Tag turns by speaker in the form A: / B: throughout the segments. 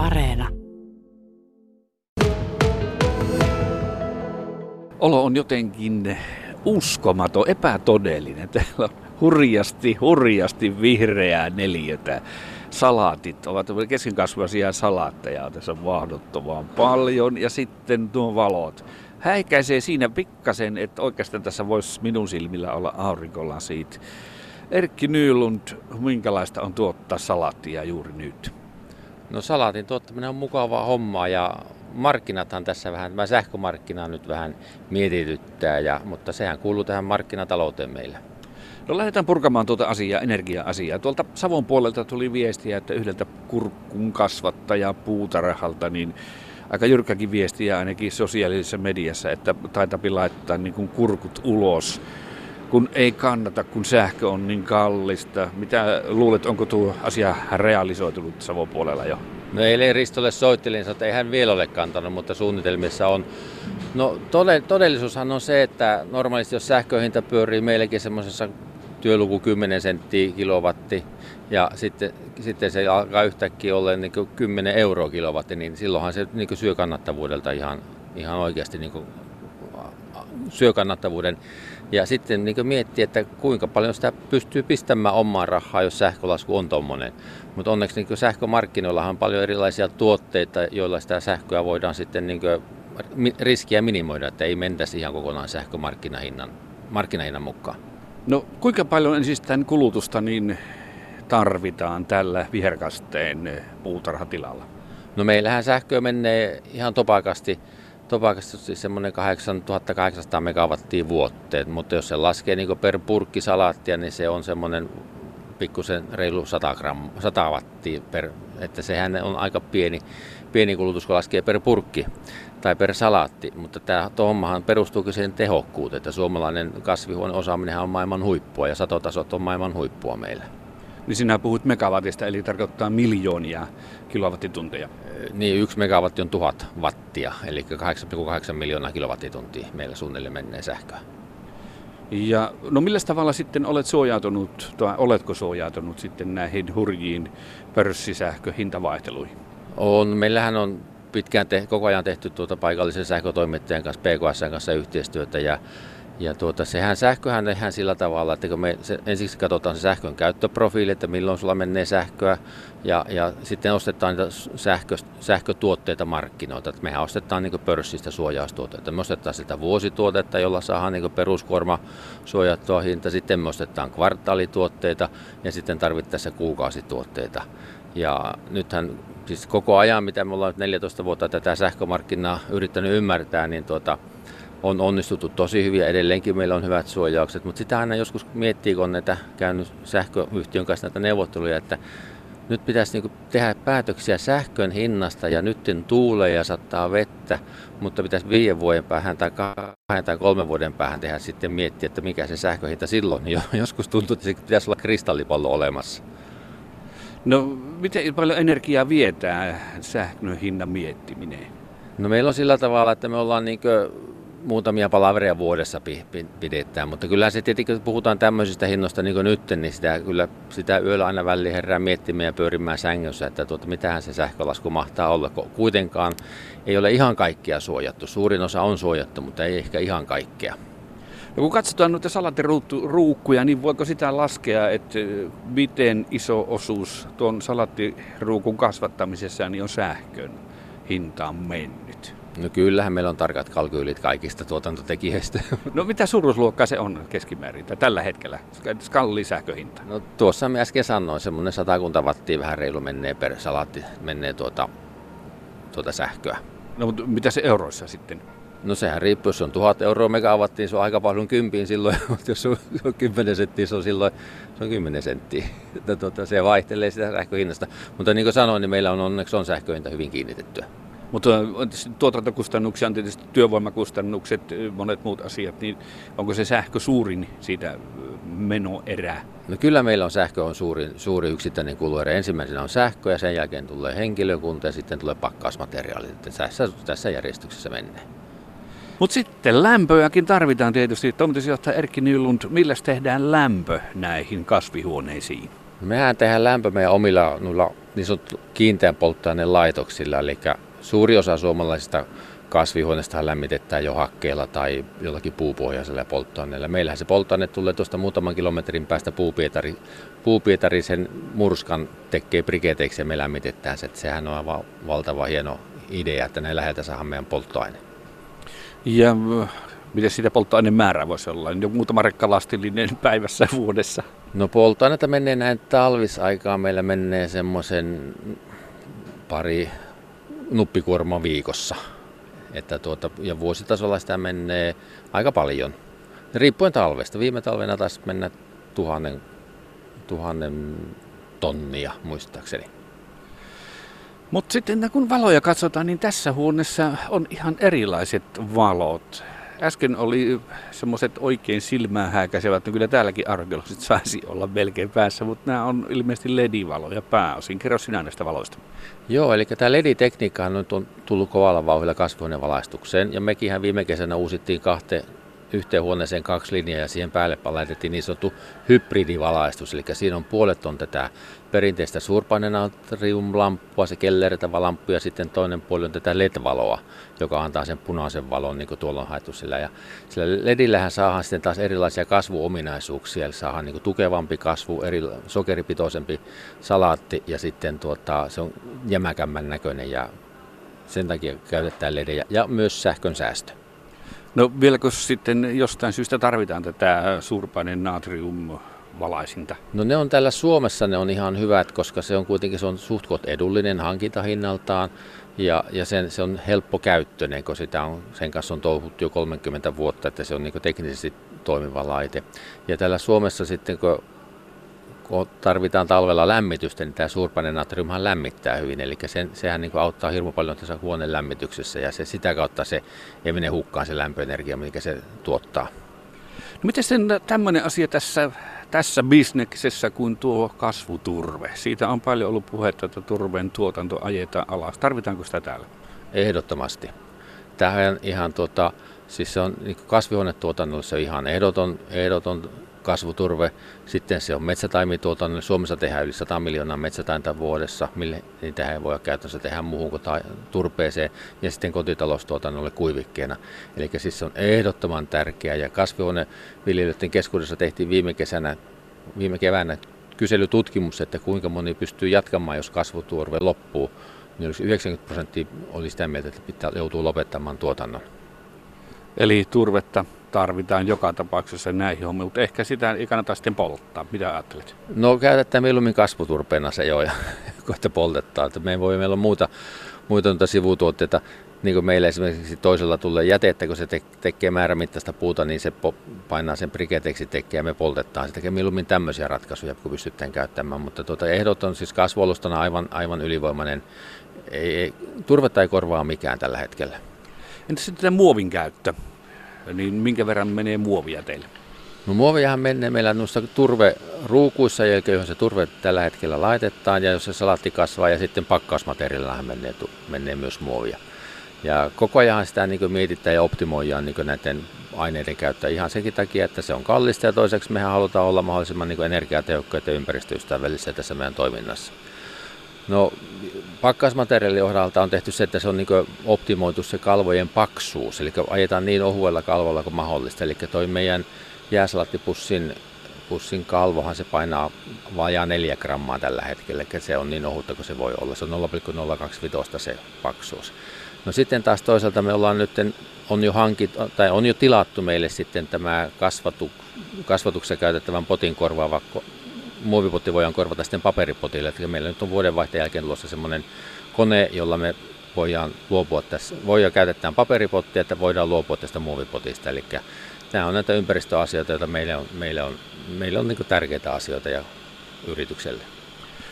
A: Areena.
B: Olo on jotenkin uskomaton, epätodellinen. Täällä on hurjasti, hurjasti vihreää neljötä. Salaatit ovat keskenkasvaisia salaatteja, tässä on vaahdottavan paljon. Ja sitten nuo valot. Häikäisee siinä pikkasen, että oikeastaan tässä voisi minun silmillä olla aurinkolasit. Erkki Nylund, minkälaista on tuottaa salaattia juuri nyt?
C: No salaatin tuottaminen on mukavaa hommaa ja markkinathan tässä vähän, tämä sähkömarkkina nyt vähän mietityttää, ja, mutta sehän kuuluu tähän markkinatalouteen meillä.
B: No lähdetään purkamaan tuota asiaa, energia-asiaa. Tuolta Savon puolelta tuli viestiä, että yhdeltä kurkkun kasvattaja puutarhalta, niin aika jyrkkäkin viestiä ainakin sosiaalisessa mediassa, että taitapi laittaa niin kuin kurkut ulos kun ei kannata, kun sähkö on niin kallista. Mitä luulet, onko tuo asia realisoitunut Savon puolella jo?
C: No eilen Ristolle soittelin, että ei hän vielä ole kantanut, mutta suunnitelmissa on. No todellisuushan on se, että normaalisti jos sähköhinta pyörii meilläkin semmoisessa työluku 10 senttiä kilowatti ja sitten, sitten se alkaa yhtäkkiä olla niin 10 euroa kilowatti, niin silloinhan se niin syö kannattavuudelta ihan, ihan oikeasti niin syö kannattavuuden. Ja sitten niin miettiä, että kuinka paljon sitä pystyy pistämään omaa rahaa, jos sähkölasku on tuommoinen. Mutta onneksi niin sähkömarkkinoilla on paljon erilaisia tuotteita, joilla sitä sähköä voidaan sitten niin riskiä minimoida, että ei mentäisi ihan kokonaan sähkömarkkinahinnan markkinahinnan mukaan.
B: No kuinka paljon siis tämän kulutusta niin tarvitaan tällä viherkasteen puutarhatilalla?
C: No meillähän sähköä menee ihan topakasti topakasta siis semmoinen 8800 megawattia vuotteet, mutta jos se laskee niin per purkki salaattia, niin se on semmoinen pikkusen reilu 100, gram, 100 wattia per, että sehän on aika pieni, pieni kulutus, kun laskee per purkki tai per salaatti, mutta tämä hommahan perustuukin siihen tehokkuuteen, että suomalainen kasvihuoneen osaaminen on maailman huippua ja satotasot on maailman huippua meillä
B: niin sinä puhut megawatista, eli tarkoittaa miljoonia kilowattitunteja.
C: Niin, yksi megawatti on tuhat wattia, eli 8,8 miljoonaa kilowattituntia meillä suunnilleen menee sähköä.
B: Ja no millä tavalla sitten olet suojautunut, tai oletko suojautunut sitten näihin hurjiin pörssisähköhintavaihteluihin?
C: On, meillähän on pitkään te, koko ajan tehty tuota paikallisen sähkötoimittajan kanssa, PKS kanssa yhteistyötä ja ja tuota, sehän sähköhän tehdään sillä tavalla, että kun me se, ensiksi katsotaan se sähkön käyttöprofiili, että milloin sulla menee sähköä, ja, ja sitten ostetaan niitä sähkö, sähkötuotteita markkinoilta. Että mehän ostetaan niin pörssistä suojaustuotteita. Me ostetaan sitä vuosituotetta, jolla saadaan niin peruskuorma suojattua hinta. Sitten me ostetaan kvartaalituotteita ja sitten tarvittaessa kuukausituotteita. Ja nythän siis koko ajan, mitä me ollaan nyt 14 vuotta tätä sähkömarkkinaa yrittänyt ymmärtää, niin tuota, on onnistuttu tosi hyvin ja edelleenkin meillä on hyvät suojaukset, mutta sitä aina joskus miettii, kun on näitä käynyt sähköyhtiön kanssa näitä neuvotteluja, että nyt pitäisi niin tehdä päätöksiä sähkön hinnasta ja nyt tuulee ja sattaa vettä, mutta pitäisi viiden vuoden päähän tai kahden tai kolmen vuoden päähän tehdä sitten miettiä, että mikä se sähköhinta silloin. Jo, joskus tuntuu, että se pitäisi olla kristallipallo olemassa.
B: No, miten paljon energiaa vietää sähkön hinnan miettiminen?
C: No meillä on sillä tavalla, että me ollaan niin muutamia palaveria vuodessa pidetään, mutta kyllä se tietenkin, kun puhutaan tämmöisistä hinnoista niin kuin nyt, niin sitä, kyllä sitä yöllä aina väliin herää miettimään ja pyörimään sängyssä, että tuota, mitähän se sähkölasku mahtaa olla. Kuitenkaan ei ole ihan kaikkea suojattu. Suurin osa on suojattu, mutta ei ehkä ihan kaikkea.
B: No kun katsotaan noita salattiruukkuja, niin voiko sitä laskea, että miten iso osuus tuon salattiruukun kasvattamisessa niin on sähkön hintaan mennyt?
C: No kyllähän meillä on tarkat kalkyylit kaikista tuotantotekijöistä.
B: No mitä suuruusluokkaa se on keskimäärin tai tällä hetkellä? Skalli sähköhinta.
C: No tuossa me äsken sanoin, semmoinen satakunta wattia vähän reilu menee per salaatti, menee tuota, tuota sähköä.
B: No mutta mitä se euroissa sitten?
C: No sehän riippuu, jos on tuhat euroa megawattiin, se on aika paljon kympiin silloin, mutta jos on, on 10 senttiä, se on silloin se on 10 senttiä. Tuota, se vaihtelee sitä sähköhinnasta. Mutta niin kuin sanoin, niin meillä on onneksi on sähköhinta hyvin kiinnitettyä.
B: Mutta tuotantokustannuksia on tietysti työvoimakustannukset, monet muut asiat, niin onko se sähkö suurin siitä menoerää?
C: No kyllä meillä on sähkö on suuri, suuri yksittäinen kuluerä. Ensimmäisenä on sähkö ja sen jälkeen tulee henkilökunta ja sitten tulee pakkausmateriaalit. Tässä, tässä järjestyksessä mennään.
B: Mutta sitten lämpöäkin tarvitaan tietysti. Toimitusjohtaja Erkki Nylund, millä tehdään lämpö näihin kasvihuoneisiin?
C: Mehän tehdään lämpö meidän omilla noilla niin sanottu kiinteän polttoaineen laitoksilla, eli suuri osa suomalaisista kasvihuoneesta lämmitetään jo hakkeella tai jollakin puupohjaisella polttoaineella. Meillähän se polttoaine tulee tuosta muutaman kilometrin päästä puupietari, puupietari sen murskan tekee briketeiksi ja me lämmitetään se. Sehän on aivan valtava hieno idea, että ne läheltä saadaan meidän polttoaine.
B: Ja miten siitä polttoaineen määrä voisi olla? Jo muutama rekkalastillinen päivässä vuodessa.
C: No polttoaineita menee näin talvisaikaan. Meillä menee semmoisen pari nuppikuorma viikossa. Että tuota, ja vuositasolla sitä menee aika paljon. Riippuen talvesta. Viime talvena taisi mennä tuhannen, tuhannen tonnia muistaakseni.
B: Mutta sitten kun valoja katsotaan, niin tässä huoneessa on ihan erilaiset valot. Äsken oli semmoiset oikein silmää hääkäisevät, no kyllä täälläkin arkeologit saisi olla melkein päässä, mutta nämä on ilmeisesti LED-valoja pääosin. Kerro sinä näistä valoista.
C: Joo, eli tämä LED-tekniikka on tullut kovalla vauhdilla kasvihuonevalaistukseen, ja mekin viime kesänä uusittiin kahteen yhteen huoneeseen kaksi linjaa ja siihen päälle laitettiin niin sanottu hybridivalaistus. Eli siinä on puolet on tätä perinteistä suurpainenatriumlamppua, se kellertävä lamppu ja sitten toinen puoli on tätä LED-valoa, joka antaa sen punaisen valon, niin kuin tuolla on haettu sillä. Ja sillä LEDillähän saadaan sitten taas erilaisia kasvuominaisuuksia, eli saadaan niin tukevampi kasvu, eri, sokeripitoisempi salaatti ja sitten tuota, se on jämäkämmän näköinen ja sen takia käytetään LEDejä ja myös sähkön säästö.
B: No vieläkö sitten jostain syystä tarvitaan tätä suurpainen natrium valaisinta?
C: No ne on täällä Suomessa, ne on ihan hyvät, koska se on kuitenkin se on suhtkot edullinen hankintahinnaltaan ja, ja sen, se on helppo käyttöinen, kun sitä on, sen kanssa on touhuttu jo 30 vuotta, että se on niin teknisesti toimiva laite. Ja täällä Suomessa sitten, kun kun tarvitaan talvella lämmitystä, niin tämä suurpainen natriumhan lämmittää hyvin. Eli sen, sehän niin auttaa hirmu paljon tässä huoneen lämmityksessä ja se, sitä kautta se ei mene hukkaan se lämpöenergia, mikä se tuottaa.
B: No miten sen tämmöinen asia tässä, tässä bisneksessä kuin tuo kasvuturve? Siitä on paljon ollut puhetta, että turveen tuotanto ajetaan alas. Tarvitaanko sitä täällä?
C: Ehdottomasti. Tähän ihan tuota, siis se on niin kasvihuonetuotannossa ihan ehdoton, ehdoton kasvuturve. Sitten se on metsätaimituotanto. Suomessa tehdään yli 100 miljoonaa metsätainta vuodessa, mille niitä ei voi käytännössä tehdä muuhun kuin turpeeseen. Ja sitten kotitaloustuotannolle kuivikkeena. Eli siis se on ehdottoman tärkeää. Ja kasvihuoneviljelijöiden keskuudessa tehtiin viime kesänä, viime keväänä kyselytutkimus, että kuinka moni pystyy jatkamaan, jos kasvuturve loppuu. Niin 90 prosenttia oli sitä mieltä, että pitää joutuu lopettamaan tuotannon.
B: Eli turvetta tarvitaan joka tapauksessa näihin hommiin, mutta ehkä sitä ei kannata sitten polttaa. Mitä ajattelet?
C: No käytetään mieluummin kasvuturpeena se jo, ja kohta poltettaa. Että me voi, meillä on muuta, muita sivutuotteita, niin kuin meillä esimerkiksi toisella tulee jätettä, kun se te- tekee määrämittaista puuta, niin se po- painaa sen briketeksi tekee ja me poltetaan. Se tekee mieluummin tämmöisiä ratkaisuja, kun pystytään käyttämään. Mutta tuota, ehdot on siis kasvualustana aivan, aivan ylivoimainen. Ei, ei, turvetta ei korvaa mikään tällä hetkellä.
B: Entä sitten muovin käyttö? Niin minkä verran menee muovia teille?
C: No muoviahan menee meillä noissa turveruukuissa, joihin se turve tällä hetkellä laitetaan, ja jos se salatti kasvaa, ja sitten pakkausmateriaalillahan menee, menee myös muovia. Ja koko ajan sitä niin mietitään ja optimoidaan niin näiden aineiden käyttöä ihan senkin takia, että se on kallista, ja toiseksi mehän halutaan olla mahdollisimman niin energiatehokkaita ja ympäristöystävällisiä tässä meidän toiminnassa. No pakkausmateriaalin ohdalta on tehty se, että se on niin optimoitu se kalvojen paksuus, eli ajetaan niin ohuella kalvolla kuin mahdollista. Eli toi meidän jääsalattipussin pussin kalvohan se painaa vajaa 4 grammaa tällä hetkellä, eli se on niin ohutta kuin se voi olla. Se on 0,025 se paksuus. No sitten taas toisaalta me ollaan nyt, on jo hankit, tai on jo tilattu meille sitten tämä kasvatu, kasvatuksessa käytettävän potin korvaava muovipotti voidaan korvata sitten paperipotille. Eli meillä nyt on vuodenvaihteen jälkeen tulossa semmoinen kone, jolla me voidaan luopua tässä, voidaan käytetään paperipottia, että voidaan luopua tästä muovipotista. Eli nämä on näitä ympäristöasioita, joita meille on, meille on, meille on niin tärkeitä asioita ja yritykselle.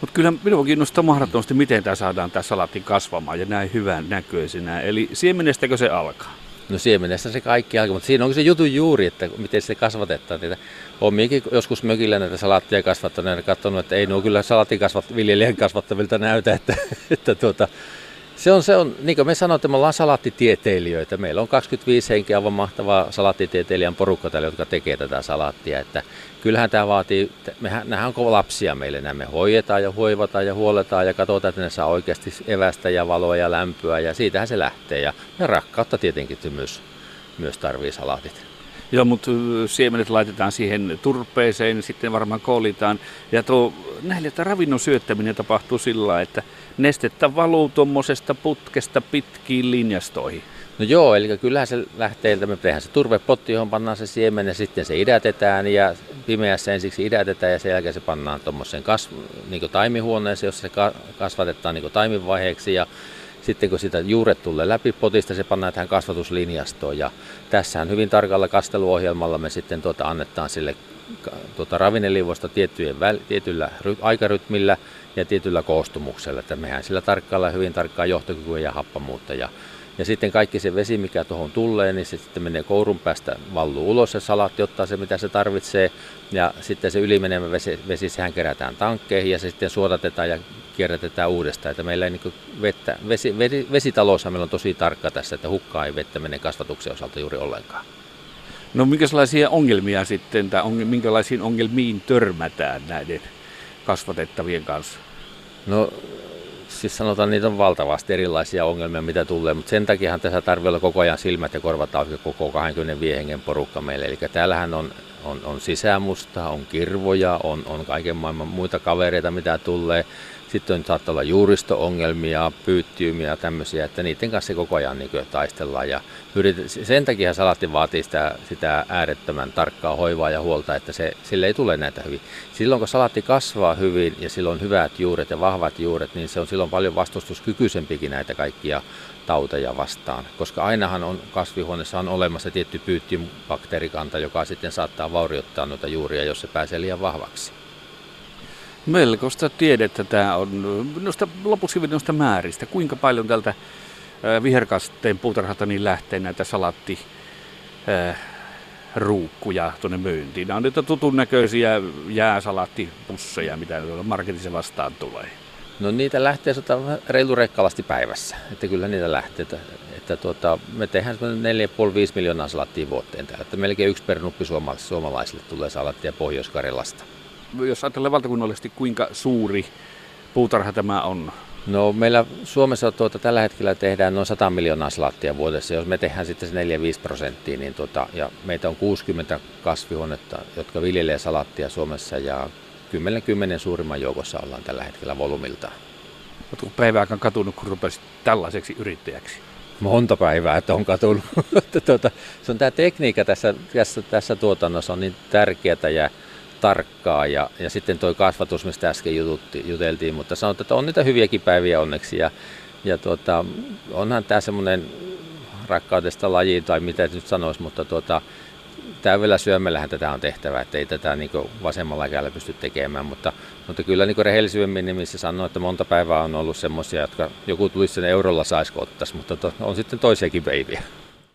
B: Mutta kyllä minua kiinnostaa mahdottomasti, miten tämä saadaan tämä salaatti kasvamaan ja näin hyvän näköisenä. Eli siemenestäkö se alkaa?
C: No siemenestä se kaikki alkaa, mutta siinä onkin se jutun juuri, että miten se kasvatetaan niitä. Olen joskus mökillä näitä salaattia kasvattanut ja katsonut, että ei nuo kyllä salaattikasvat viljelijän kasvattavilta näytä, että, että tuota, Se on, se on, niin kuin me sanoimme, että me ollaan salaattitieteilijöitä. Meillä on 25 henkeä aivan mahtavaa salaattitieteilijän porukka täällä, jotka tekee tätä salaattia. Että kyllähän tämä vaatii, mehän, nämähän on lapsia meille, nämä me hoidetaan ja hoivataan ja huoletaan ja katsotaan, että ne saa oikeasti evästä ja valoa ja lämpöä ja siitähän se lähtee. Ja, ja rakkautta tietenkin myös, myös tarvii salaatit.
B: Joo, mutta siemenet laitetaan siihen turpeeseen, sitten varmaan koolitaan. Ja tuo, näille, että ravinnon syöttäminen tapahtuu sillä että nestettä valuu tuommoisesta putkesta pitkiin linjastoihin.
C: No joo, eli kyllähän se lähtee, me tehdään se turvepotti, johon pannaan se siemen ja sitten se idätetään ja pimeässä ensiksi idätetään ja sen jälkeen se pannaan tuommoiseen kasv- niin taimihuoneeseen, jossa se kasvatetaan niin taimivaiheeksi ja sitten kun sitä juuret tulee läpi potista, se pannaan tähän kasvatuslinjastoon. Ja tässähän hyvin tarkalla kasteluohjelmalla me sitten tuota annetaan sille tuota ravinnelivosta tiettyjen väl, tietyllä ry, aikarytmillä ja tietyllä koostumuksella. Että mehän sillä tarkkailla hyvin tarkkaa johtokykyä ja happamuutta. Ja, ja sitten kaikki se vesi, mikä tuohon tulee, niin se sitten menee kourun päästä, valluu ulos se salaatti, ottaa se mitä se tarvitsee. Ja sitten se ylimenevä vesi, vesi sehän kerätään tankkeihin ja se sitten suodatetaan ja kierrätetään uudestaan. Että meillä ei niin vettä, vesi, vesi, vesitaloushan meillä on tosi tarkka tässä, että hukkaa ei vettä mene kasvatuksen osalta juuri ollenkaan.
B: No minkälaisia ongelmia sitten, tai on, minkälaisiin ongelmiin törmätään näiden kasvatettavien kanssa?
C: No siis sanotaan, niitä on valtavasti erilaisia ongelmia, mitä tulee, mutta sen takia tässä tarvitsee olla koko ajan silmät ja korvat auki koko 25 hengen porukka meille. Eli täällähän on, on, on sisämusta, on kirvoja, on, on kaiken maailman muita kavereita, mitä tulee. Sitten saattaa olla juuristo-ongelmia, pyyttiymia ja tämmöisiä, että niiden kanssa koko ajan niin taistellaan. Ja yritet, sen takia salaatti vaatii sitä, sitä äärettömän tarkkaa hoivaa ja huolta, että se, sille ei tule näitä hyvin. Silloin kun salaatti kasvaa hyvin ja silloin on hyvät juuret ja vahvat juuret, niin se on silloin paljon vastustuskykyisempikin näitä kaikkia tauteja vastaan. Koska ainahan on kasvihuoneessa on olemassa tietty pyyttibakteerikanta, joka sitten saattaa vaurioittaa noita juuria, jos se pääsee liian vahvaksi.
B: Melkoista tiedettä tämä on. Noista, lopuksi noista määristä. Kuinka paljon tältä viherkasteen puutarhalta niin lähtee näitä salatti ruukkuja tuonne myyntiin. Nämä on niitä tutun näköisiä jääsalaattipusseja, mitä marketissa vastaan tulee.
C: No niitä lähtee sota reilu rekkalasti päivässä, että kyllä niitä lähtee. Että, että tuota, me tehdään 4,5 miljoonaa salattia vuoteen täällä, että melkein yksi per nuppi suomalaisille tulee salattia Pohjois-Karjalasta
B: jos ajatellaan valtakunnallisesti, kuinka suuri puutarha tämä on?
C: No meillä Suomessa tuota, tällä hetkellä tehdään noin 100 miljoonaa salaattia vuodessa. Jos me tehdään sitten se 4-5 prosenttia, niin tuota, ja meitä on 60 kasvihuonetta, jotka viljelee salaattia Suomessa ja 10-10 suurimman joukossa ollaan tällä hetkellä volumiltaan.
B: Oletko päivääkään katunut, kun rupesit tällaiseksi yrittäjäksi?
C: Monta päivää, että on katunut. tuota, se on tämä tekniikka tässä, tässä, tässä tuotannossa on niin tärkeää ja tarkkaa. Ja, ja sitten tuo kasvatus, mistä äsken jututti, juteltiin, mutta sanotaan, että on niitä hyviäkin päiviä onneksi. Ja, ja tuota, onhan tämä semmoinen rakkaudesta laji tai mitä nyt sanoisi, mutta tuota, täydellä syömällähän tätä on tehtävä, että ei tätä niin vasemmalla kädellä pysty tekemään, mutta, mutta kyllä niin rehellisyyden nimissä sanoo, että monta päivää on ollut semmoisia, jotka joku tulisi sen eurolla saisi ottaisi, mutta to, on sitten toisiakin päiviä.